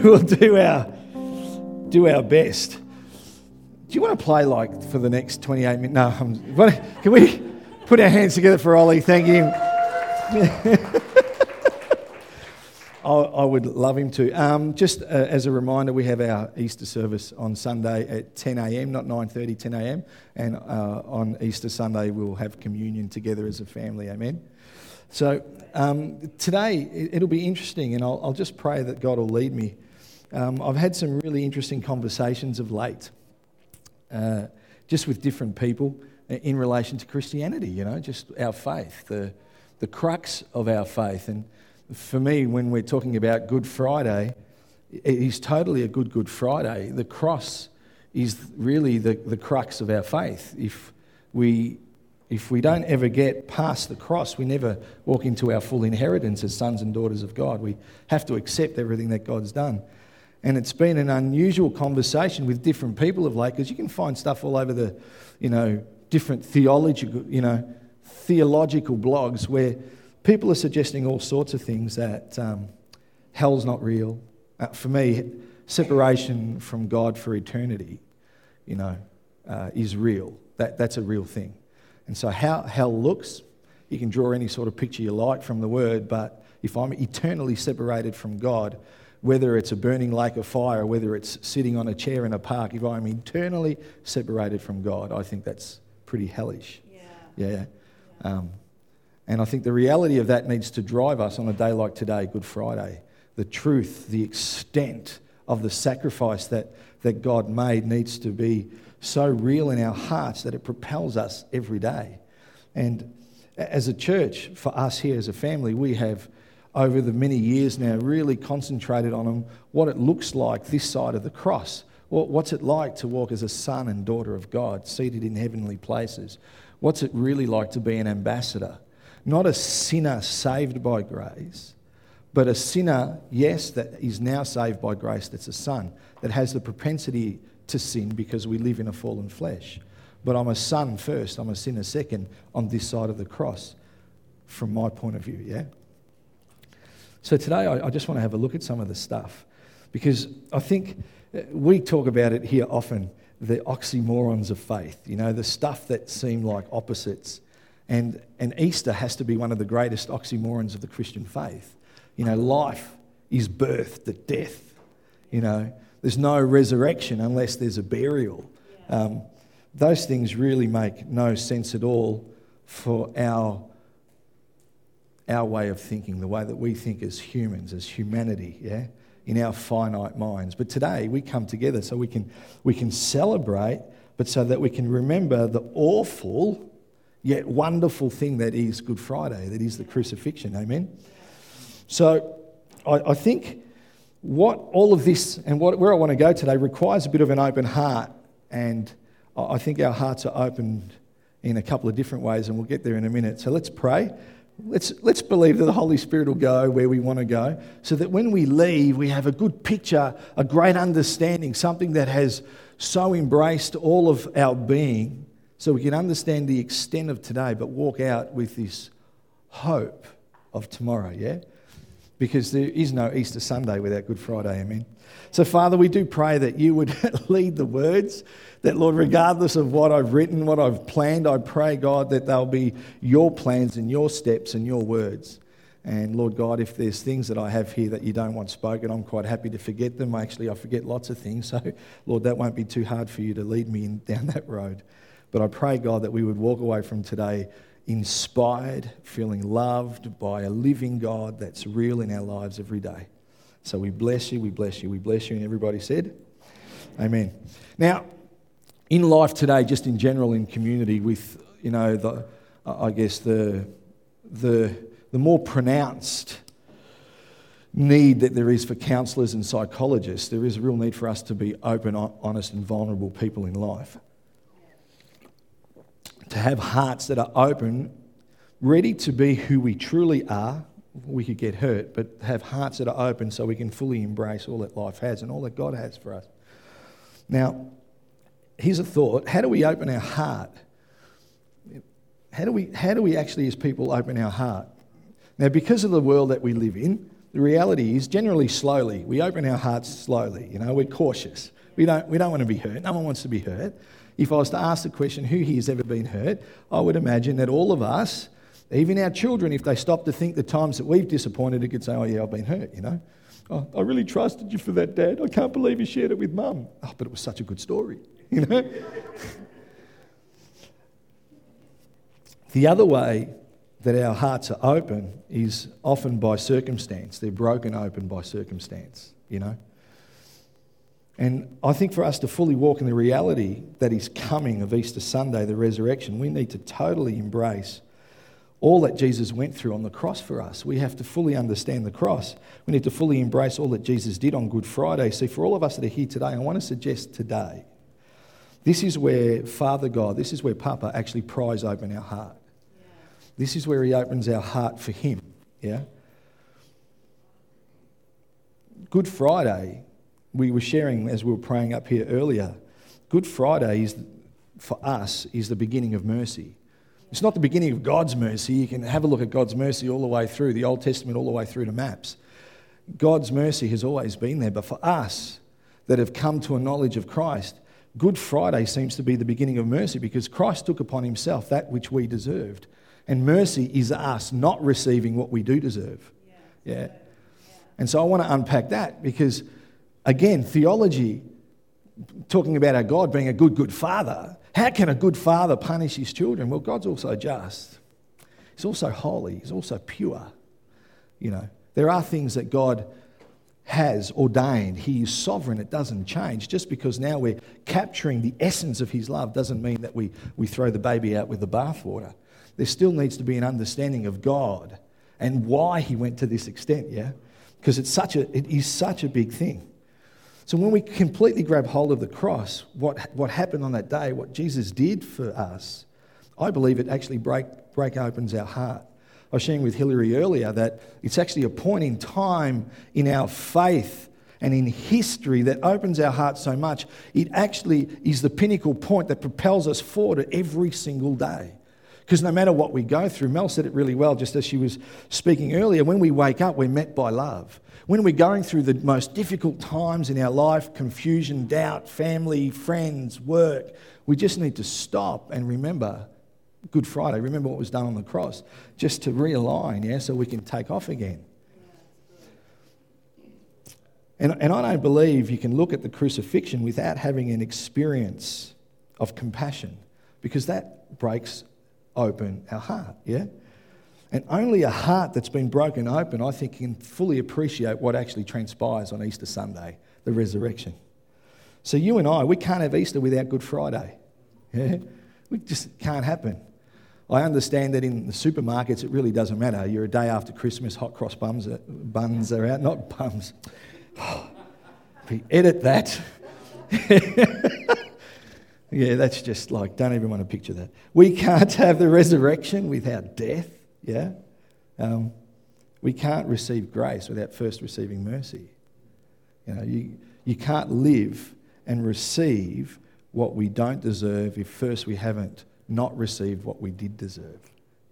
we'll do our do our best. Do you want to play like for the next 28 minutes? No, I'm, can we put our hands together for Ollie? Thank you. I, I, would love him to. Um, just uh, as a reminder, we have our Easter service on Sunday at 10 a.m., not 9:30, 10 a.m. And uh, on Easter Sunday, we'll have communion together as a family. Amen. So um, today it'll be interesting, and I'll, I'll, just pray that God will lead me. Um, I've had some really interesting conversations of late, uh, just with different people in relation to Christianity. You know, just our faith, the the crux of our faith. And for me, when we're talking about Good Friday, it is totally a good Good Friday. The cross is really the, the crux of our faith. If we if we don't ever get past the cross, we never walk into our full inheritance as sons and daughters of God. We have to accept everything that God's done. And it's been an unusual conversation with different people of late because you can find stuff all over the, you know, different theological, you know, theological blogs where people are suggesting all sorts of things that um, hell's not real. Uh, for me, separation from God for eternity, you know, uh, is real. That, that's a real thing. And so, how hell looks, you can draw any sort of picture you like from the word, but if I'm eternally separated from God, whether it's a burning lake of fire, whether it's sitting on a chair in a park, if I'm eternally separated from God, I think that's pretty hellish. Yeah. Yeah. Um, and I think the reality of that needs to drive us on a day like today, Good Friday. The truth, the extent of the sacrifice that, that God made needs to be so real in our hearts that it propels us every day. And as a church, for us here as a family, we have over the many years now really concentrated on what it looks like this side of the cross. What's it like to walk as a son and daughter of God, seated in heavenly places? What's it really like to be an ambassador? Not a sinner saved by grace, but a sinner, yes, that is now saved by grace, that's a son, that has the propensity to sin because we live in a fallen flesh. But I'm a son first, I'm a sinner second on this side of the cross, from my point of view, yeah? So today I, I just want to have a look at some of the stuff because I think uh, we talk about it here often the oxymorons of faith, you know, the stuff that seem like opposites. And, and Easter has to be one of the greatest oxymorons of the Christian faith. You know, life is birth to death, you know, there's no resurrection unless there's a burial. Um, those things really make no sense at all for our, our way of thinking, the way that we think as humans, as humanity, yeah, in our finite minds. But today we come together so we can, we can celebrate, but so that we can remember the awful yet wonderful thing that is Good Friday, that is the crucifixion. Amen? So I, I think what all of this and what, where I want to go today requires a bit of an open heart. And I think our hearts are opened in a couple of different ways, and we'll get there in a minute. So let's pray. Let's, let's believe that the Holy Spirit will go where we want to go so that when we leave, we have a good picture, a great understanding, something that has so embraced all of our being so we can understand the extent of today, but walk out with this hope of tomorrow, yeah? Because there is no Easter Sunday without Good Friday. Amen. So, Father, we do pray that you would lead the words, that, Lord, regardless of what I've written, what I've planned, I pray, God, that they'll be your plans and your steps and your words. And Lord God, if there's things that I have here that you don't want spoken, I'm quite happy to forget them. Actually, I forget lots of things. So, Lord, that won't be too hard for you to lead me in, down that road. But I pray, God, that we would walk away from today inspired, feeling loved by a living God that's real in our lives every day. So we bless you, we bless you, we bless you. And everybody said, Amen. Now, in life today, just in general, in community, with, you know, the, I guess the, the, the more pronounced need that there is for counsellors and psychologists, there is a real need for us to be open, honest, and vulnerable people in life to have hearts that are open, ready to be who we truly are. We could get hurt, but have hearts that are open so we can fully embrace all that life has and all that God has for us. Now, here's a thought how do we open our heart? How do we, how do we actually, as people, open our heart? Now, because of the world that we live in, the reality is generally slowly. We open our hearts slowly. You know, we're cautious. We don't, we don't want to be hurt. No one wants to be hurt. If I was to ask the question, who here has ever been hurt? I would imagine that all of us, even our children, if they stop to think the times that we've disappointed, it could say, oh, yeah, I've been hurt, you know. Oh, I really trusted you for that, Dad. I can't believe you shared it with Mum. Oh, but it was such a good story, you know. the other way that our hearts are open is often by circumstance. They're broken open by circumstance, you know. And I think for us to fully walk in the reality that is coming of Easter Sunday, the resurrection, we need to totally embrace all that Jesus went through on the cross for us. We have to fully understand the cross. We need to fully embrace all that Jesus did on Good Friday. See, for all of us that are here today, I want to suggest today this is where Father God, this is where Papa actually pries open our heart. This is where he opens our heart for him. Yeah? Good Friday, we were sharing as we were praying up here earlier. Good Friday is for us is the beginning of mercy. It's not the beginning of God's mercy. You can have a look at God's mercy all the way through, the Old Testament all the way through to maps. God's mercy has always been there. But for us that have come to a knowledge of Christ, Good Friday seems to be the beginning of mercy because Christ took upon himself that which we deserved. And mercy is us not receiving what we do deserve. Yeah. yeah. And so I want to unpack that because, again, theology, talking about our God being a good, good father, how can a good father punish his children? Well, God's also just. He's also holy. He's also pure. You know, there are things that God has ordained. He is sovereign. It doesn't change. Just because now we're capturing the essence of his love doesn't mean that we, we throw the baby out with the bathwater there still needs to be an understanding of God and why he went to this extent, yeah? Because it's such a, it is such a big thing. So when we completely grab hold of the cross, what, what happened on that day, what Jesus did for us, I believe it actually break, break opens our heart. I was sharing with Hillary earlier that it's actually a point in time in our faith and in history that opens our hearts so much. It actually is the pinnacle point that propels us forward every single day. Because no matter what we go through, Mel said it really well just as she was speaking earlier. When we wake up, we're met by love. When we're going through the most difficult times in our life confusion, doubt, family, friends, work we just need to stop and remember Good Friday, remember what was done on the cross, just to realign, yeah, so we can take off again. And, and I don't believe you can look at the crucifixion without having an experience of compassion because that breaks open our heart, yeah? And only a heart that's been broken open, I think, can fully appreciate what actually transpires on Easter Sunday, the resurrection. So you and I, we can't have Easter without Good Friday. Yeah? It just can't happen. I understand that in the supermarkets it really doesn't matter. You're a day after Christmas, hot cross buns are, buns are out. Not bums. Oh, edit that. Yeah, that's just like, don't even want to picture that. We can't have the resurrection without death. Yeah? Um, we can't receive grace without first receiving mercy. You know, you, you can't live and receive what we don't deserve if first we haven't not received what we did deserve.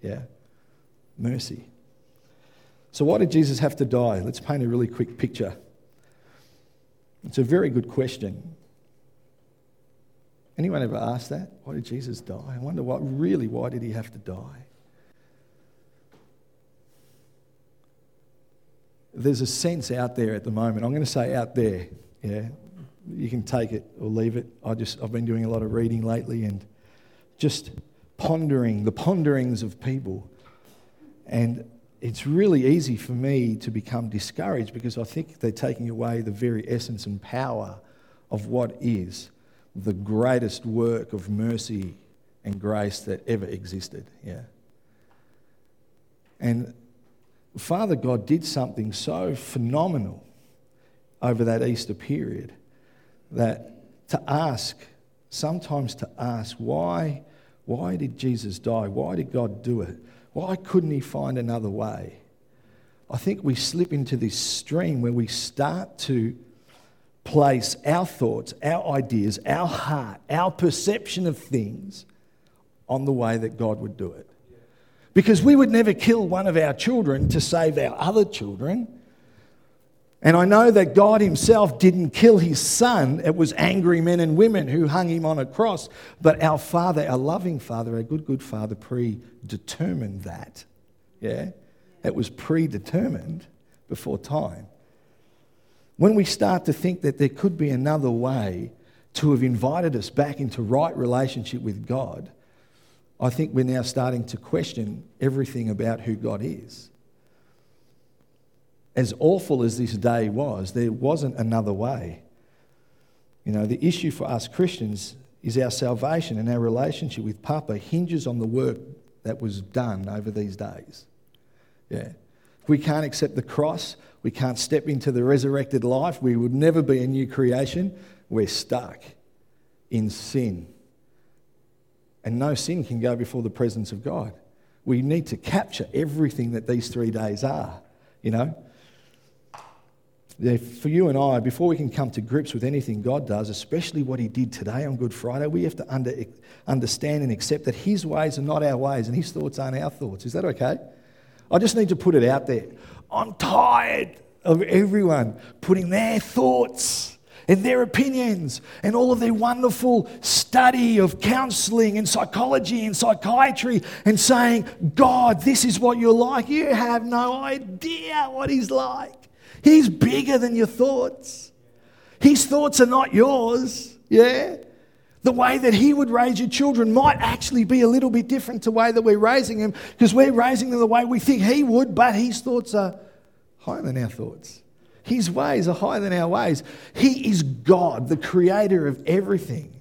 Yeah? Mercy. So, why did Jesus have to die? Let's paint a really quick picture. It's a very good question. Anyone ever asked that? Why did Jesus die? I wonder what really why did he have to die? There's a sense out there at the moment. I'm going to say out there. Yeah. You can take it or leave it. I just I've been doing a lot of reading lately and just pondering the ponderings of people. And it's really easy for me to become discouraged because I think they're taking away the very essence and power of what is the greatest work of mercy and grace that ever existed. Yeah. And Father God did something so phenomenal over that Easter period that to ask, sometimes to ask, why, why did Jesus die? Why did God do it? Why couldn't he find another way? I think we slip into this stream where we start to place our thoughts, our ideas, our heart, our perception of things on the way that God would do it. Because we would never kill one of our children to save our other children. And I know that God Himself didn't kill His Son. It was angry men and women who hung Him on a cross. But our Father, our loving Father, our good, good Father, predetermined that. Yeah? It was predetermined before time. When we start to think that there could be another way to have invited us back into right relationship with God, I think we're now starting to question everything about who God is as awful as this day was, there wasn't another way. You know, the issue for us Christians is our salvation and our relationship with Papa hinges on the work that was done over these days. Yeah. We can't accept the cross, we can't step into the resurrected life, we would never be a new creation, we're stuck in sin. And no sin can go before the presence of God. We need to capture everything that these three days are, you know for you and I, before we can come to grips with anything God does, especially what He did today on Good Friday, we have to under, understand and accept that His ways are not our ways and His thoughts aren't our thoughts. Is that okay? I just need to put it out there. I'm tired of everyone putting their thoughts and their opinions and all of their wonderful study of counseling and psychology and psychiatry and saying, God, this is what you're like. You have no idea what He's like. He's bigger than your thoughts. His thoughts are not yours. Yeah? The way that he would raise your children might actually be a little bit different to the way that we're raising them because we're raising them the way we think he would, but his thoughts are higher than our thoughts. His ways are higher than our ways. He is God, the creator of everything.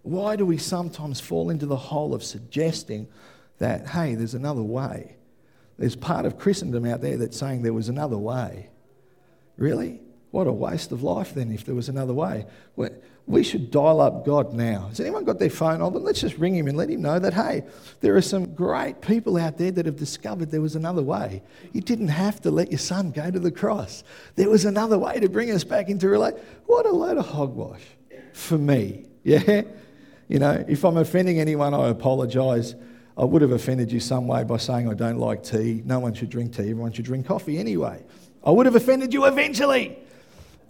Why do we sometimes fall into the hole of suggesting that, hey, there's another way? There's part of Christendom out there that's saying there was another way. Really? What a waste of life then if there was another way. We should dial up God now. Has anyone got their phone on them? Let's just ring him and let him know that, hey, there are some great people out there that have discovered there was another way. You didn't have to let your son go to the cross. There was another way to bring us back into relation. What a load of hogwash for me. Yeah? You know, if I'm offending anyone, I apologise. I would have offended you some way by saying I don't like tea. No one should drink tea. Everyone should drink coffee anyway. I would have offended you eventually.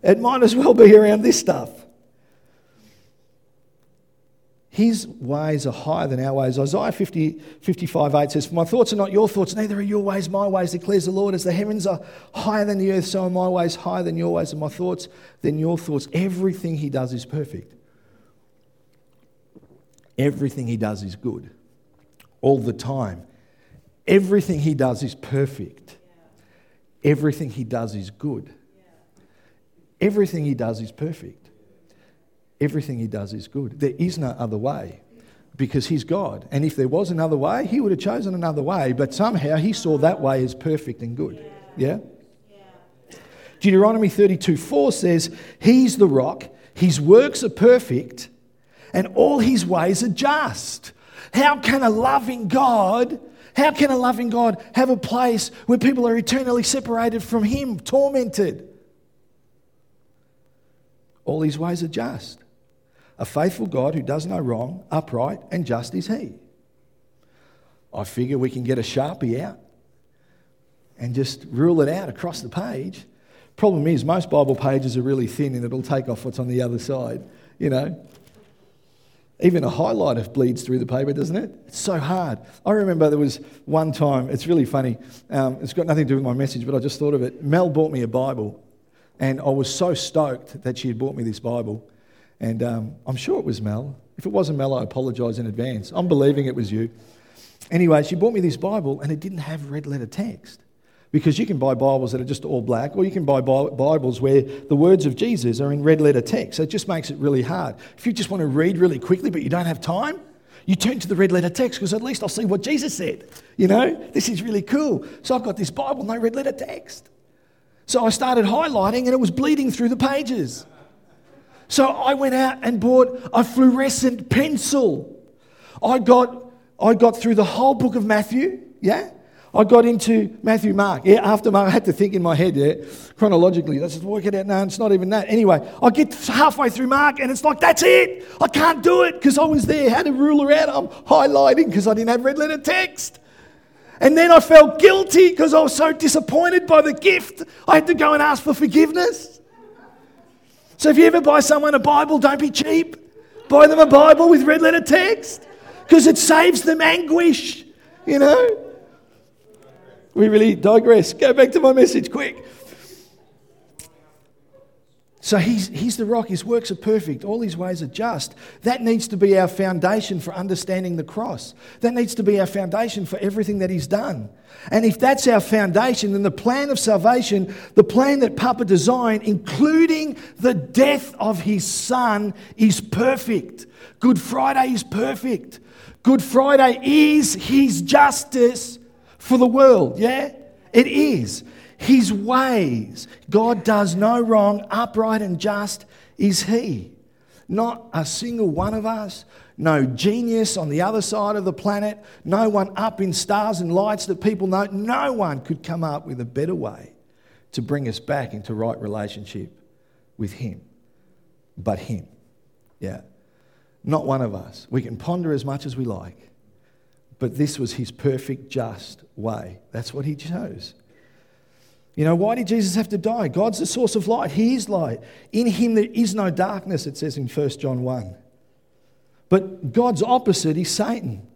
It might as well be around this stuff. His ways are higher than our ways. Isaiah 50, 55 8 says, For my thoughts are not your thoughts, neither are your ways my ways, declares the Lord. As the heavens are higher than the earth, so are my ways higher than your ways, and my thoughts than your thoughts. Everything he does is perfect. Everything he does is good. All the time. Everything he does is perfect. Everything he does is good. Everything he does is perfect. Everything he does is good. There is no other way because he's God. And if there was another way, he would have chosen another way, but somehow he saw that way as perfect and good. Yeah? Deuteronomy 32 4 says, He's the rock, his works are perfect, and all his ways are just. How can a loving God how can a loving God have a place where people are eternally separated from Him, tormented? All His ways are just. A faithful God who does no wrong, upright, and just is He. I figure we can get a sharpie out and just rule it out across the page. Problem is, most Bible pages are really thin and it'll take off what's on the other side, you know. Even a highlighter bleeds through the paper, doesn't it? It's so hard. I remember there was one time, it's really funny. Um, it's got nothing to do with my message, but I just thought of it. Mel bought me a Bible, and I was so stoked that she had bought me this Bible. And um, I'm sure it was Mel. If it wasn't Mel, I apologise in advance. I'm believing it was you. Anyway, she bought me this Bible, and it didn't have red letter text. Because you can buy Bibles that are just all black, or you can buy Bibles where the words of Jesus are in red letter text. So it just makes it really hard. If you just want to read really quickly but you don't have time, you turn to the red letter text because at least I'll see what Jesus said. You know, this is really cool. So I've got this Bible, no red letter text. So I started highlighting and it was bleeding through the pages. So I went out and bought a fluorescent pencil. I got, I got through the whole book of Matthew, yeah? I got into Matthew, Mark. Yeah, after Mark, I had to think in my head, yeah, chronologically. Let's just work it out. No, it's not even that. Anyway, I get halfway through Mark and it's like, that's it. I can't do it because I was there, had a ruler out. I'm highlighting because I didn't have red letter text. And then I felt guilty because I was so disappointed by the gift. I had to go and ask for forgiveness. So if you ever buy someone a Bible, don't be cheap. Buy them a Bible with red letter text because it saves them anguish, you know? We really digress. Go back to my message quick. So he's, he's the rock. His works are perfect. All his ways are just. That needs to be our foundation for understanding the cross. That needs to be our foundation for everything that he's done. And if that's our foundation, then the plan of salvation, the plan that Papa designed, including the death of his son, is perfect. Good Friday is perfect. Good Friday is his justice for the world. Yeah? It is. His ways. God does no wrong, upright and just is He. Not a single one of us, no genius on the other side of the planet, no one up in stars and lights that people know. No one could come up with a better way to bring us back into right relationship with Him but Him. Yeah. Not one of us. We can ponder as much as we like, but this was His perfect, just way. That's what He chose. You know, why did Jesus have to die? God's the source of light. He is light. In him there is no darkness, it says in 1 John 1. But God's opposite is Satan.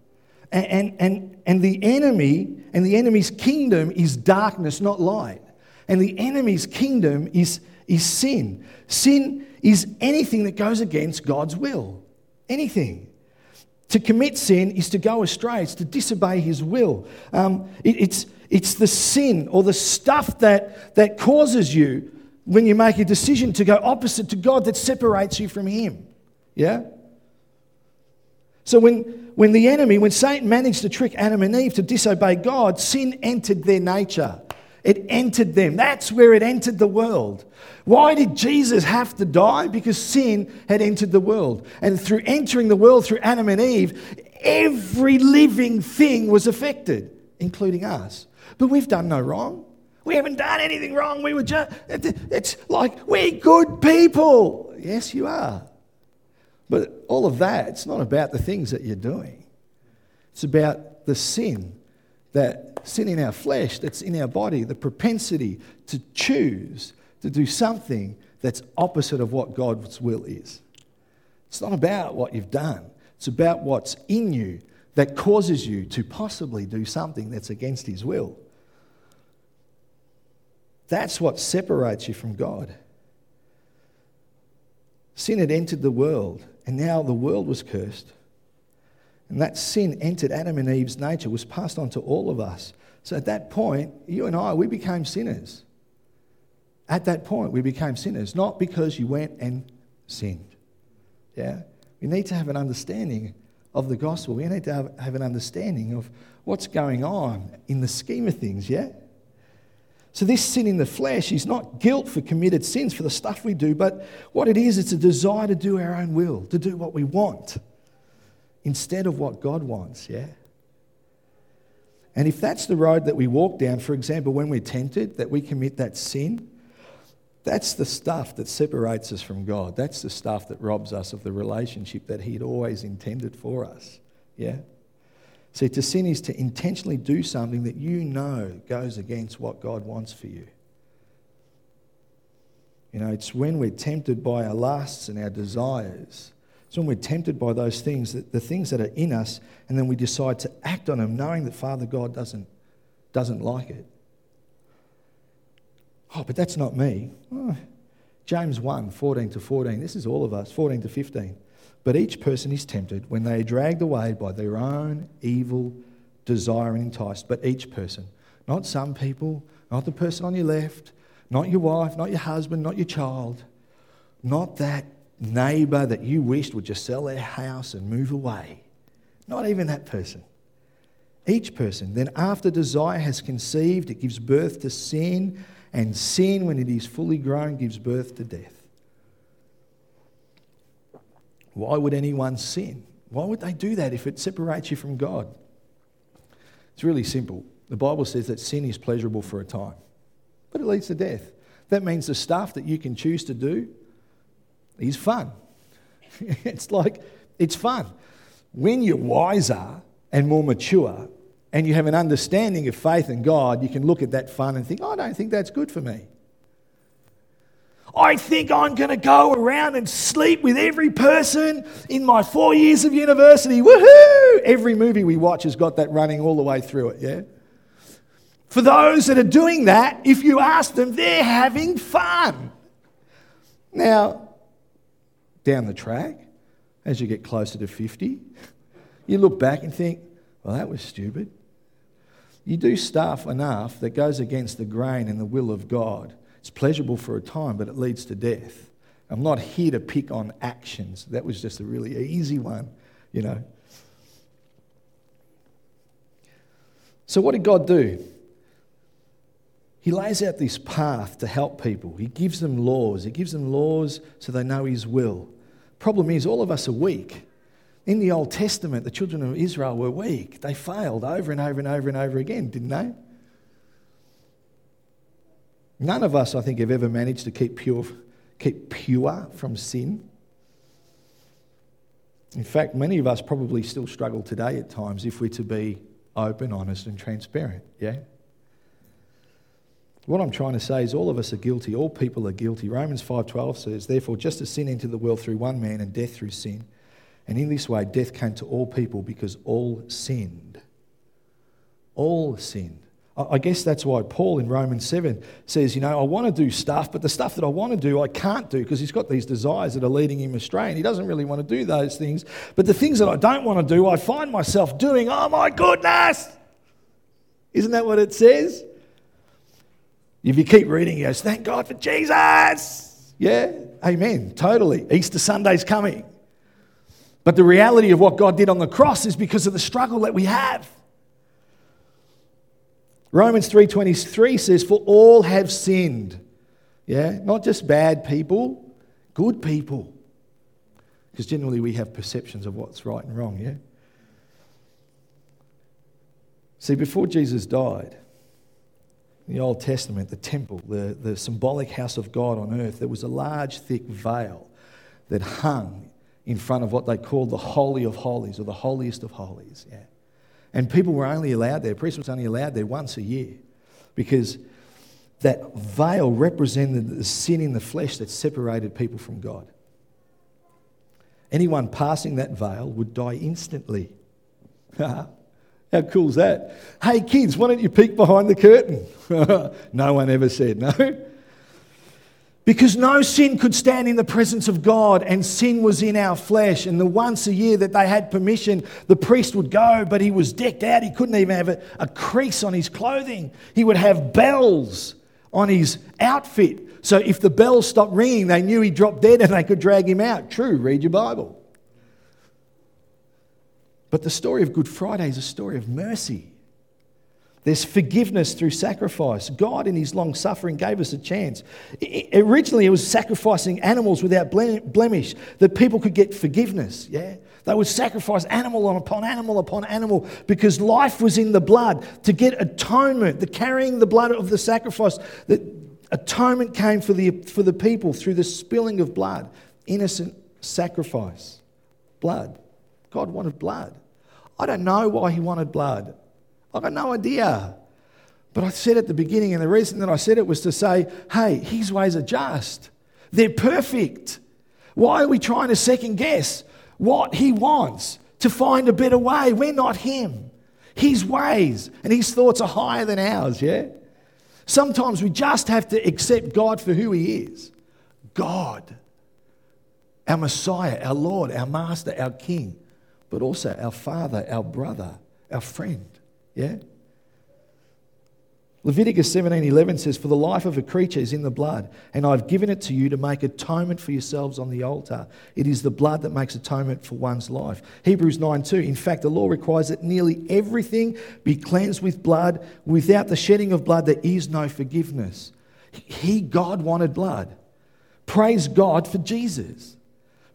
And, and, and, and the enemy and the enemy's kingdom is darkness, not light. And the enemy's kingdom is, is sin. Sin is anything that goes against God's will. Anything. To commit sin is to go astray, it's to disobey his will. Um, it, it's, it's the sin or the stuff that, that causes you when you make a decision to go opposite to God that separates you from Him. Yeah? So when, when the enemy, when Satan managed to trick Adam and Eve to disobey God, sin entered their nature. It entered them. That's where it entered the world. Why did Jesus have to die? Because sin had entered the world. And through entering the world through Adam and Eve, every living thing was affected, including us. But we've done no wrong. We haven't done anything wrong. We were just, it's like we're good people. Yes, you are. But all of that, it's not about the things that you're doing. It's about the sin, that sin in our flesh, that's in our body, the propensity to choose to do something that's opposite of what God's will is. It's not about what you've done, it's about what's in you that causes you to possibly do something that's against His will. That's what separates you from God. Sin had entered the world, and now the world was cursed. And that sin entered Adam and Eve's nature, was passed on to all of us. So at that point, you and I, we became sinners. At that point, we became sinners, not because you went and sinned. Yeah? We need to have an understanding of the gospel. We need to have, have an understanding of what's going on in the scheme of things, yeah? So, this sin in the flesh is not guilt for committed sins, for the stuff we do, but what it is, it's a desire to do our own will, to do what we want instead of what God wants, yeah? And if that's the road that we walk down, for example, when we're tempted, that we commit that sin, that's the stuff that separates us from God. That's the stuff that robs us of the relationship that He'd always intended for us, yeah? See, to sin is to intentionally do something that you know goes against what God wants for you. You know, it's when we're tempted by our lusts and our desires. It's when we're tempted by those things, the things that are in us, and then we decide to act on them knowing that Father God doesn't, doesn't like it. Oh, but that's not me. Oh, James 1 14 to 14. This is all of us, 14 to 15. But each person is tempted when they are dragged away by their own evil desire and enticed. But each person, not some people, not the person on your left, not your wife, not your husband, not your child, not that neighbor that you wished would just sell their house and move away. Not even that person. Each person. Then, after desire has conceived, it gives birth to sin, and sin, when it is fully grown, gives birth to death. Why would anyone sin? Why would they do that if it separates you from God? It's really simple. The Bible says that sin is pleasurable for a time, but it leads to death. That means the stuff that you can choose to do is fun. it's like, it's fun. When you're wiser and more mature, and you have an understanding of faith and God, you can look at that fun and think, oh, I don't think that's good for me. I think I'm going to go around and sleep with every person in my four years of university. Woohoo! Every movie we watch has got that running all the way through it, yeah? For those that are doing that, if you ask them, they're having fun. Now, down the track, as you get closer to 50, you look back and think, well, that was stupid. You do stuff enough that goes against the grain and the will of God it's pleasurable for a time, but it leads to death. I'm not here to pick on actions. That was just a really easy one, you know. So, what did God do? He lays out this path to help people. He gives them laws. He gives them laws so they know His will. Problem is, all of us are weak. In the Old Testament, the children of Israel were weak. They failed over and over and over and over again, didn't they? None of us, I think, have ever managed to keep pure, keep pure from sin. In fact, many of us probably still struggle today at times if we're to be open, honest, and transparent. Yeah? What I'm trying to say is all of us are guilty. All people are guilty. Romans 5:12 says, "Therefore just as sin entered the world through one man and death through sin, and in this way death came to all people because all sinned." All sinned. I guess that's why Paul in Romans 7 says, you know, I want to do stuff, but the stuff that I want to do, I can't do because he's got these desires that are leading him astray and he doesn't really want to do those things. But the things that I don't want to do, I find myself doing. Oh my goodness! Isn't that what it says? If you keep reading, he goes, Thank God for Jesus! Yeah, amen. Totally. Easter Sunday's coming. But the reality of what God did on the cross is because of the struggle that we have. Romans 3:23 says for all have sinned. Yeah, not just bad people, good people. Because generally we have perceptions of what's right and wrong, yeah? See, before Jesus died, in the Old Testament, the temple, the, the symbolic house of God on earth, there was a large, thick veil that hung in front of what they called the Holy of Holies or the holiest of holies. Yeah. And people were only allowed there, priests were only allowed there once a year because that veil represented the sin in the flesh that separated people from God. Anyone passing that veil would die instantly. How cool is that? Hey, kids, why don't you peek behind the curtain? no one ever said no. Because no sin could stand in the presence of God, and sin was in our flesh. And the once a year that they had permission, the priest would go, but he was decked out. He couldn't even have a, a crease on his clothing. He would have bells on his outfit. So if the bells stopped ringing, they knew he dropped dead and they could drag him out. True, read your Bible. But the story of Good Friday is a story of mercy. There's forgiveness through sacrifice. God, in His long suffering, gave us a chance. originally, it was sacrificing animals without blemish that people could get forgiveness. Yeah? They would sacrifice animal upon animal upon animal because life was in the blood. To get atonement, the carrying the blood of the sacrifice, that atonement came for the, for the people through the spilling of blood. Innocent sacrifice. Blood. God wanted blood. I don't know why He wanted blood. I got no idea. But I said at the beginning, and the reason that I said it was to say, hey, his ways are just. They're perfect. Why are we trying to second guess what he wants to find a better way? We're not him. His ways and his thoughts are higher than ours, yeah? Sometimes we just have to accept God for who he is God, our Messiah, our Lord, our Master, our King, but also our Father, our brother, our friend. Yeah? Leviticus 17:11 says, "For the life of a creature is in the blood, and I've given it to you to make atonement for yourselves on the altar. It is the blood that makes atonement for one's life." Hebrews 9:2, "In fact, the law requires that nearly everything be cleansed with blood. Without the shedding of blood, there is no forgiveness." He, God, wanted blood. Praise God for Jesus.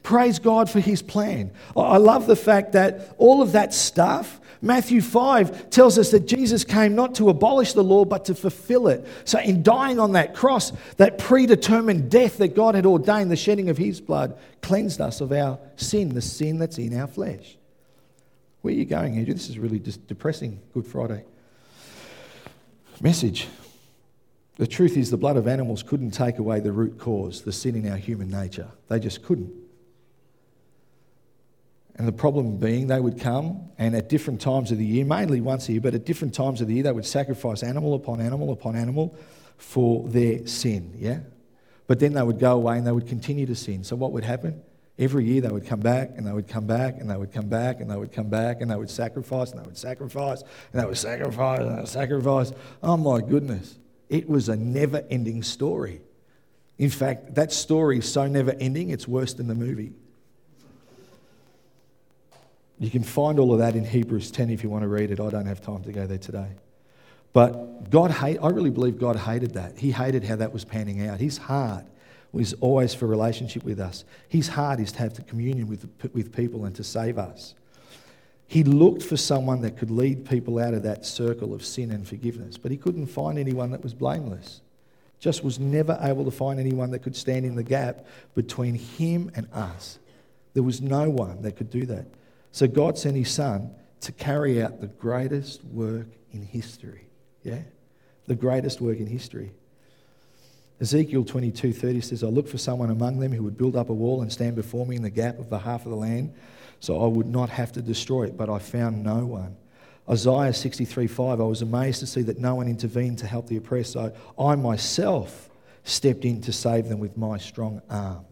Praise God for his plan. I love the fact that all of that stuff Matthew 5 tells us that Jesus came not to abolish the law, but to fulfill it. So, in dying on that cross, that predetermined death that God had ordained, the shedding of his blood, cleansed us of our sin, the sin that's in our flesh. Where are you going, Andrew? This is really just depressing Good Friday message. The truth is, the blood of animals couldn't take away the root cause, the sin in our human nature. They just couldn't. And the problem being, they would come and at different times of the year, mainly once a year, but at different times of the year, they would sacrifice animal upon animal upon animal for their sin, yeah? But then they would go away and they would continue to sin. So what would happen? Every year they would come back and they would come back and they would come back and they would come back and they would sacrifice and they would sacrifice and they would sacrifice and they would sacrifice. Oh my goodness. It was a never ending story. In fact, that story is so never ending, it's worse than the movie. You can find all of that in Hebrews 10 if you want to read it. I don't have time to go there today. But God hate, I really believe God hated that. He hated how that was panning out. His heart was always for relationship with us. His heart is to have the communion with, with people and to save us. He looked for someone that could lead people out of that circle of sin and forgiveness, but he couldn't find anyone that was blameless. Just was never able to find anyone that could stand in the gap between him and us. There was no one that could do that. So God sent his son to carry out the greatest work in history. Yeah? The greatest work in history. Ezekiel 22:30 says, I looked for someone among them who would build up a wall and stand before me in the gap of the half of the land, so I would not have to destroy it, but I found no one. Isaiah 63:5, I was amazed to see that no one intervened to help the oppressed, so I myself stepped in to save them with my strong arm.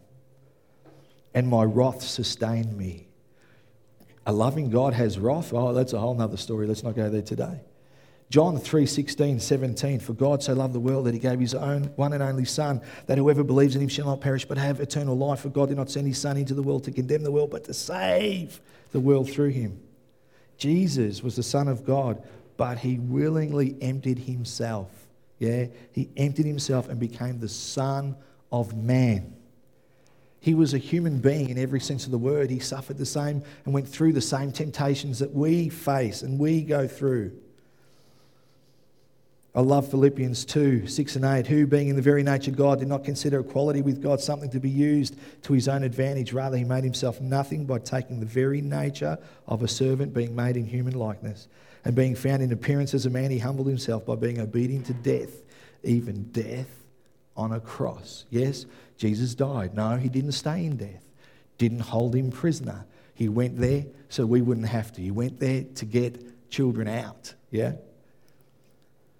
And my wrath sustained me a loving God has wrath. Oh, that's a whole other story. Let's not go there today. John 3 16, 17. For God so loved the world that he gave his own one and only Son, that whoever believes in him shall not perish but have eternal life. For God did not send his Son into the world to condemn the world, but to save the world through him. Jesus was the Son of God, but he willingly emptied himself. Yeah? He emptied himself and became the Son of Man. He was a human being in every sense of the word. He suffered the same and went through the same temptations that we face and we go through. I love Philippians 2 6 and 8. Who, being in the very nature of God, did not consider equality with God something to be used to his own advantage. Rather, he made himself nothing by taking the very nature of a servant, being made in human likeness. And being found in appearance as a man, he humbled himself by being obedient to death, even death on a cross. Yes, Jesus died. No, he didn't stay in death, didn't hold him prisoner. He went there so we wouldn't have to. He went there to get children out. Yeah?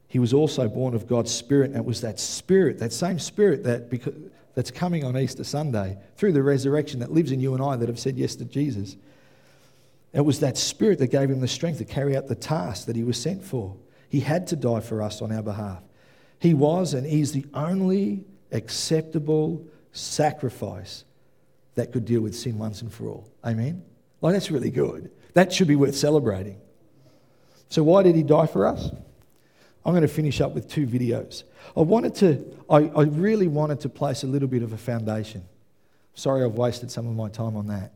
He was also born of God's Spirit, and it was that Spirit, that same Spirit that because, that's coming on Easter Sunday through the resurrection that lives in you and I that have said yes to Jesus. It was that Spirit that gave him the strength to carry out the task that he was sent for. He had to die for us on our behalf. He was and is the only acceptable sacrifice that could deal with sin once and for all. Amen? Like, that's really good. That should be worth celebrating. So, why did he die for us? I'm going to finish up with two videos. I wanted to, I, I really wanted to place a little bit of a foundation. Sorry I've wasted some of my time on that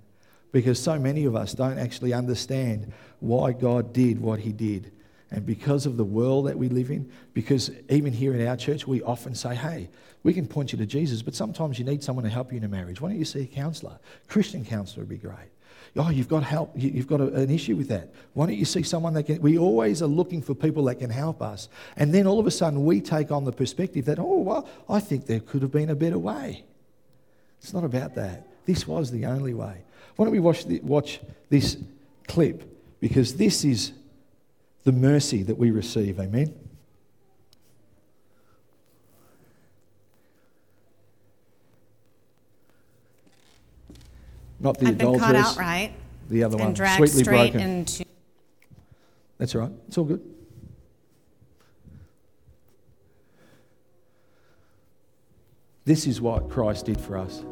because so many of us don't actually understand why God did what he did. And because of the world that we live in, because even here in our church, we often say, hey, we can point you to Jesus, but sometimes you need someone to help you in a marriage. Why don't you see a counselor? Christian counselor would be great. Oh, you've got help. You've got a, an issue with that. Why don't you see someone that can? We always are looking for people that can help us. And then all of a sudden we take on the perspective that, oh, well, I think there could have been a better way. It's not about that. This was the only way. Why don't we watch, the, watch this clip? Because this is the mercy that we receive. Amen. Not the I've been caught outright. The other one, dragged sweetly straight broken. into. That's all right. It's all good. This is what Christ did for us.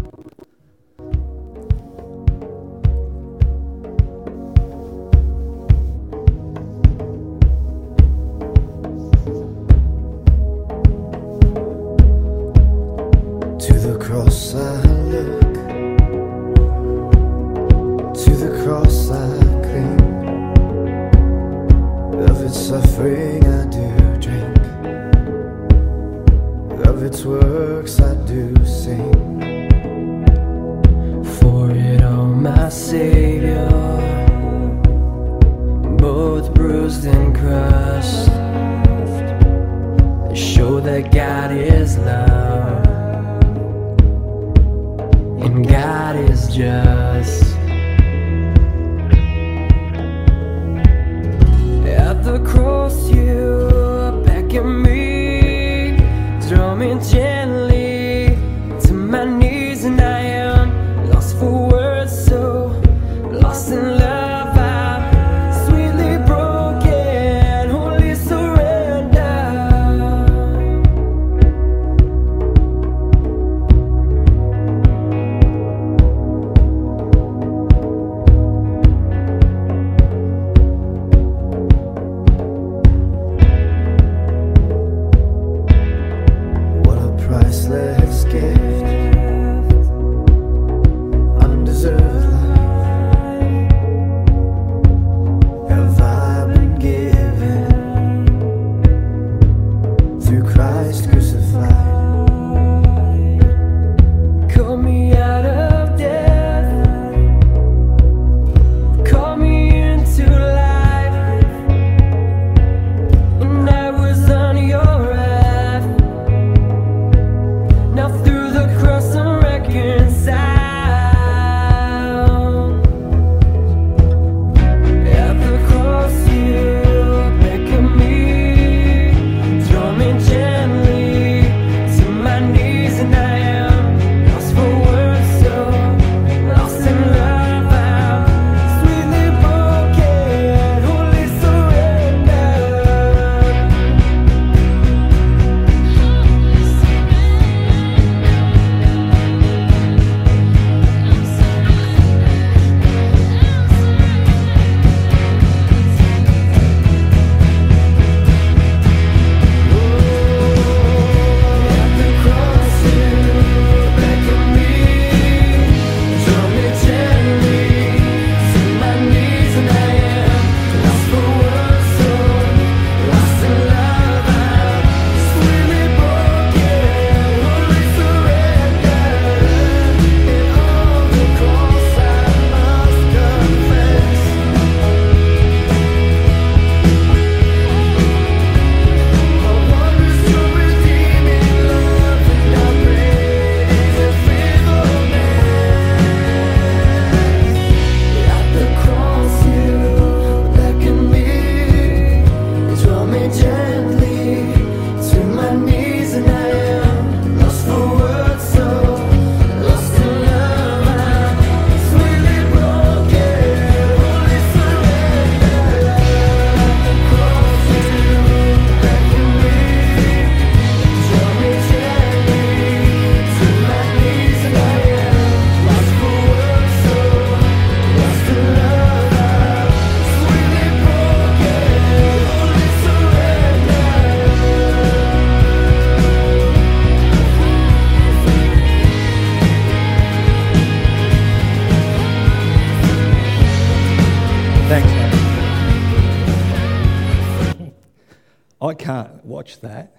Watch that.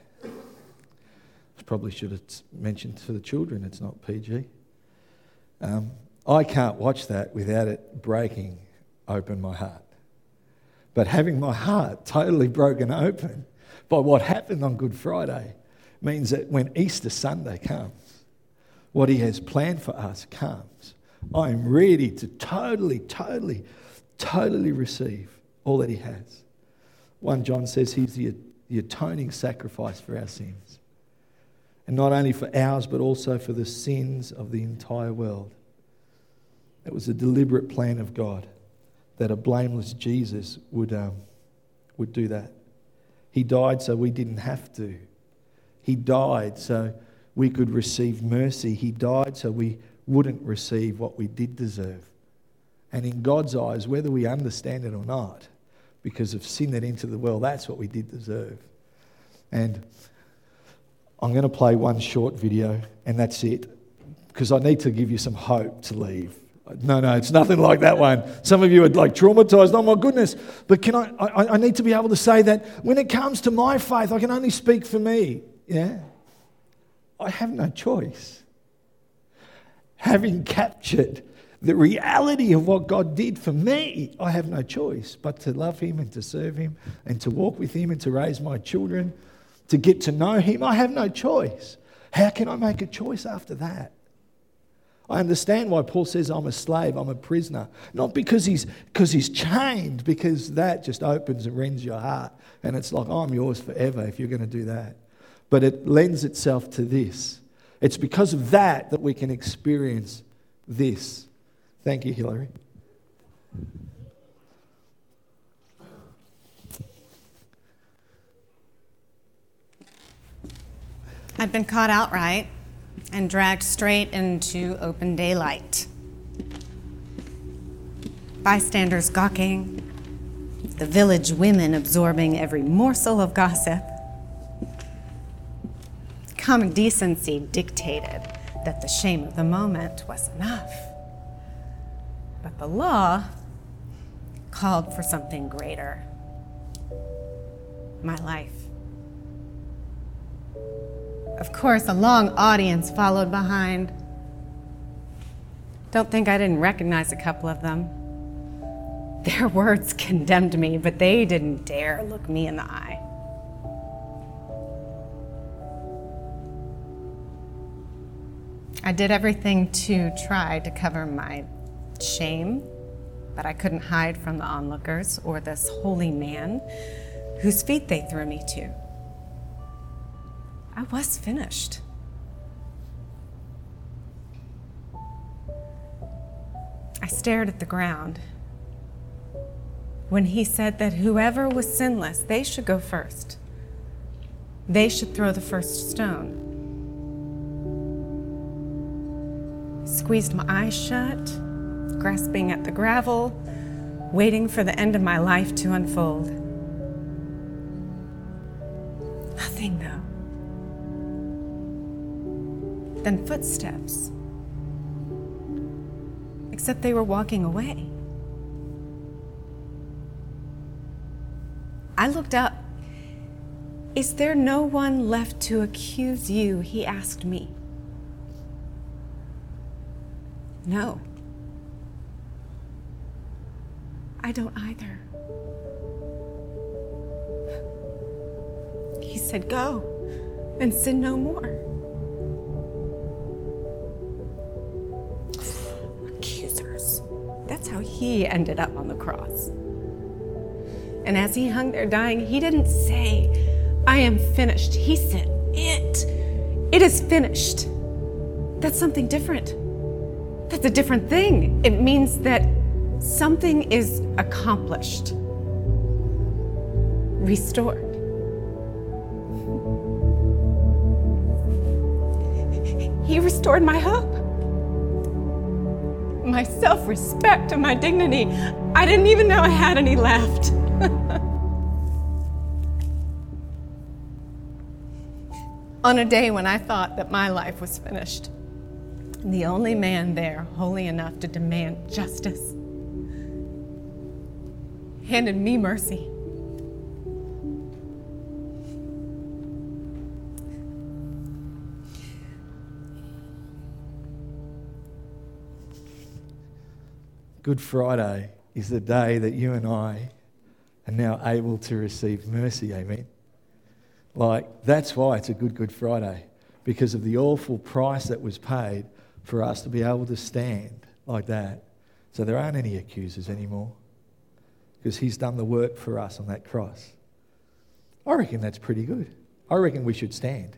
Probably should have mentioned to the children it's not PG. Um, I can't watch that without it breaking open my heart. But having my heart totally broken open by what happened on Good Friday means that when Easter Sunday comes, what He has planned for us comes. I am ready to totally, totally, totally receive all that He has. 1 John says He's the, the atoning sacrifice for our sins. And not only for ours, but also for the sins of the entire world. It was a deliberate plan of God that a blameless Jesus would, um, would do that. He died so we didn't have to. He died so we could receive mercy. He died so we wouldn't receive what we did deserve. And in God's eyes, whether we understand it or not, because of sin that entered the world, that's what we did deserve. And I'm going to play one short video, and that's it, because I need to give you some hope to leave. No, no, it's nothing like that one. Some of you are like traumatized. Oh my goodness! But can I, I? I need to be able to say that when it comes to my faith, I can only speak for me. Yeah, I have no choice. Having captured the reality of what God did for me, I have no choice but to love Him and to serve Him and to walk with Him and to raise my children, to get to know Him. I have no choice. How can I make a choice after that? I understand why Paul says I'm a slave, I'm a prisoner. Not because he's, because he's chained, because that just opens and rends your heart. And it's like, I'm yours forever if you're going to do that. But it lends itself to this. It's because of that that we can experience this. Thank you, Hillary. I've been caught outright and dragged straight into open daylight. Bystanders gawking, the village women absorbing every morsel of gossip. Common decency dictated that the shame of the moment was enough. But the law called for something greater my life. Of course, a long audience followed behind. Don't think I didn't recognize a couple of them. Their words condemned me, but they didn't dare look me in the eye. I did everything to try to cover my shame, but I couldn't hide from the onlookers or this holy man whose feet they threw me to. I was finished. I stared at the ground when he said that whoever was sinless, they should go first. They should throw the first stone. Squeezed my eyes shut, grasping at the gravel, waiting for the end of my life to unfold. Nothing, though. Then footsteps. Except they were walking away. I looked up. Is there no one left to accuse you? He asked me. No. I don't either. He said, Go and sin no more. Accusers. That's how he ended up on the cross. And as he hung there dying, he didn't say, I am finished. He said, It. It is finished. That's something different. That's a different thing. It means that something is accomplished, restored. He restored my hope, my self respect, and my dignity. I didn't even know I had any left. On a day when I thought that my life was finished, the only man there holy enough to demand justice handed me mercy. Good Friday is the day that you and I are now able to receive mercy. Amen. Like, that's why it's a good Good Friday, because of the awful price that was paid for us to be able to stand like that. So there aren't any accusers anymore, because He's done the work for us on that cross. I reckon that's pretty good. I reckon we should stand.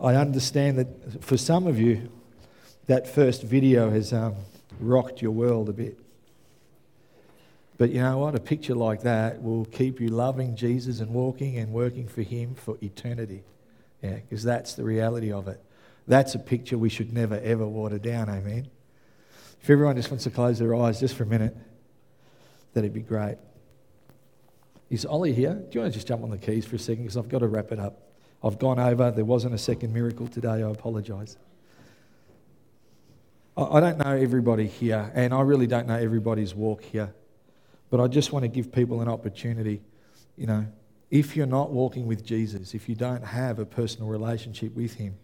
I understand that for some of you, that first video has um, rocked your world a bit. But you know what? A picture like that will keep you loving Jesus and walking and working for Him for eternity. Yeah, because that's the reality of it. That's a picture we should never, ever water down. Amen. If everyone just wants to close their eyes just for a minute, that'd be great. Is Ollie here? Do you want to just jump on the keys for a second? Because I've got to wrap it up. I've gone over. There wasn't a second miracle today. I apologise. I don't know everybody here, and I really don't know everybody's walk here. But I just want to give people an opportunity. You know, if you're not walking with Jesus, if you don't have a personal relationship with Him,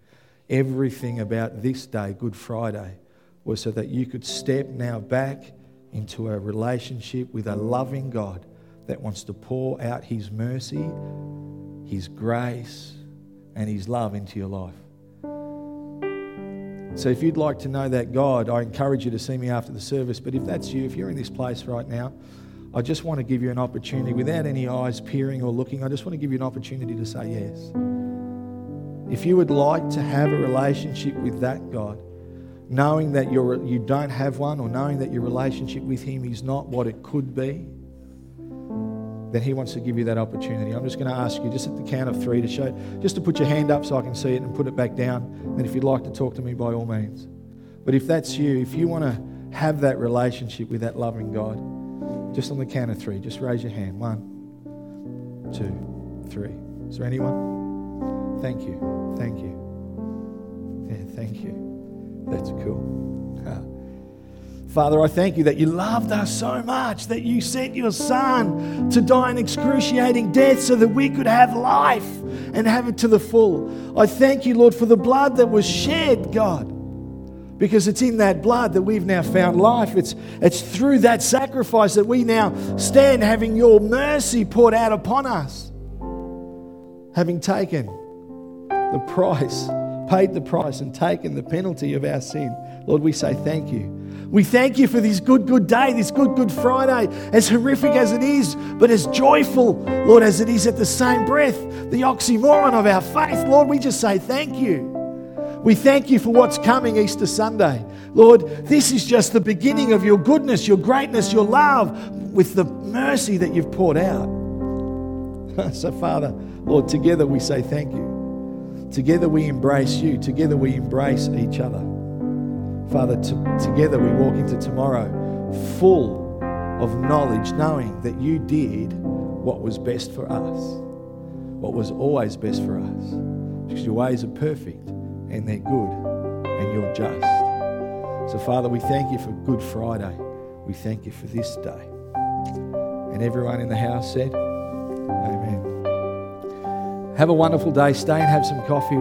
Everything about this day, Good Friday, was so that you could step now back into a relationship with a loving God that wants to pour out His mercy, His grace, and His love into your life. So, if you'd like to know that God, I encourage you to see me after the service. But if that's you, if you're in this place right now, I just want to give you an opportunity without any eyes peering or looking. I just want to give you an opportunity to say yes. If you would like to have a relationship with that God, knowing that you're, you don't have one or knowing that your relationship with Him is not what it could be, then He wants to give you that opportunity. I'm just going to ask you, just at the count of three, to show, just to put your hand up so I can see it and put it back down. And if you'd like to talk to me, by all means. But if that's you, if you want to have that relationship with that loving God, just on the count of three, just raise your hand. One, two, three. Is there anyone? Thank you. Thank you. Yeah, thank you. That's cool. Father, I thank you that you loved us so much that you sent your Son to die an excruciating death so that we could have life and have it to the full. I thank you, Lord, for the blood that was shed, God, because it's in that blood that we've now found life. It's, it's through that sacrifice that we now stand having your mercy poured out upon us, having taken the price, paid the price, and taken the penalty of our sin. Lord, we say thank you. We thank you for this good, good day, this good, good Friday, as horrific as it is, but as joyful, Lord, as it is at the same breath, the oxymoron of our faith. Lord, we just say thank you. We thank you for what's coming Easter Sunday. Lord, this is just the beginning of your goodness, your greatness, your love, with the mercy that you've poured out. so, Father, Lord, together we say thank you. Together we embrace you. Together we embrace each other. Father, to, together we walk into tomorrow full of knowledge, knowing that you did what was best for us, what was always best for us, because your ways are perfect and they're good and you're just. So, Father, we thank you for Good Friday. We thank you for this day. And everyone in the house said, Amen. Have a wonderful day. Stay and have some coffee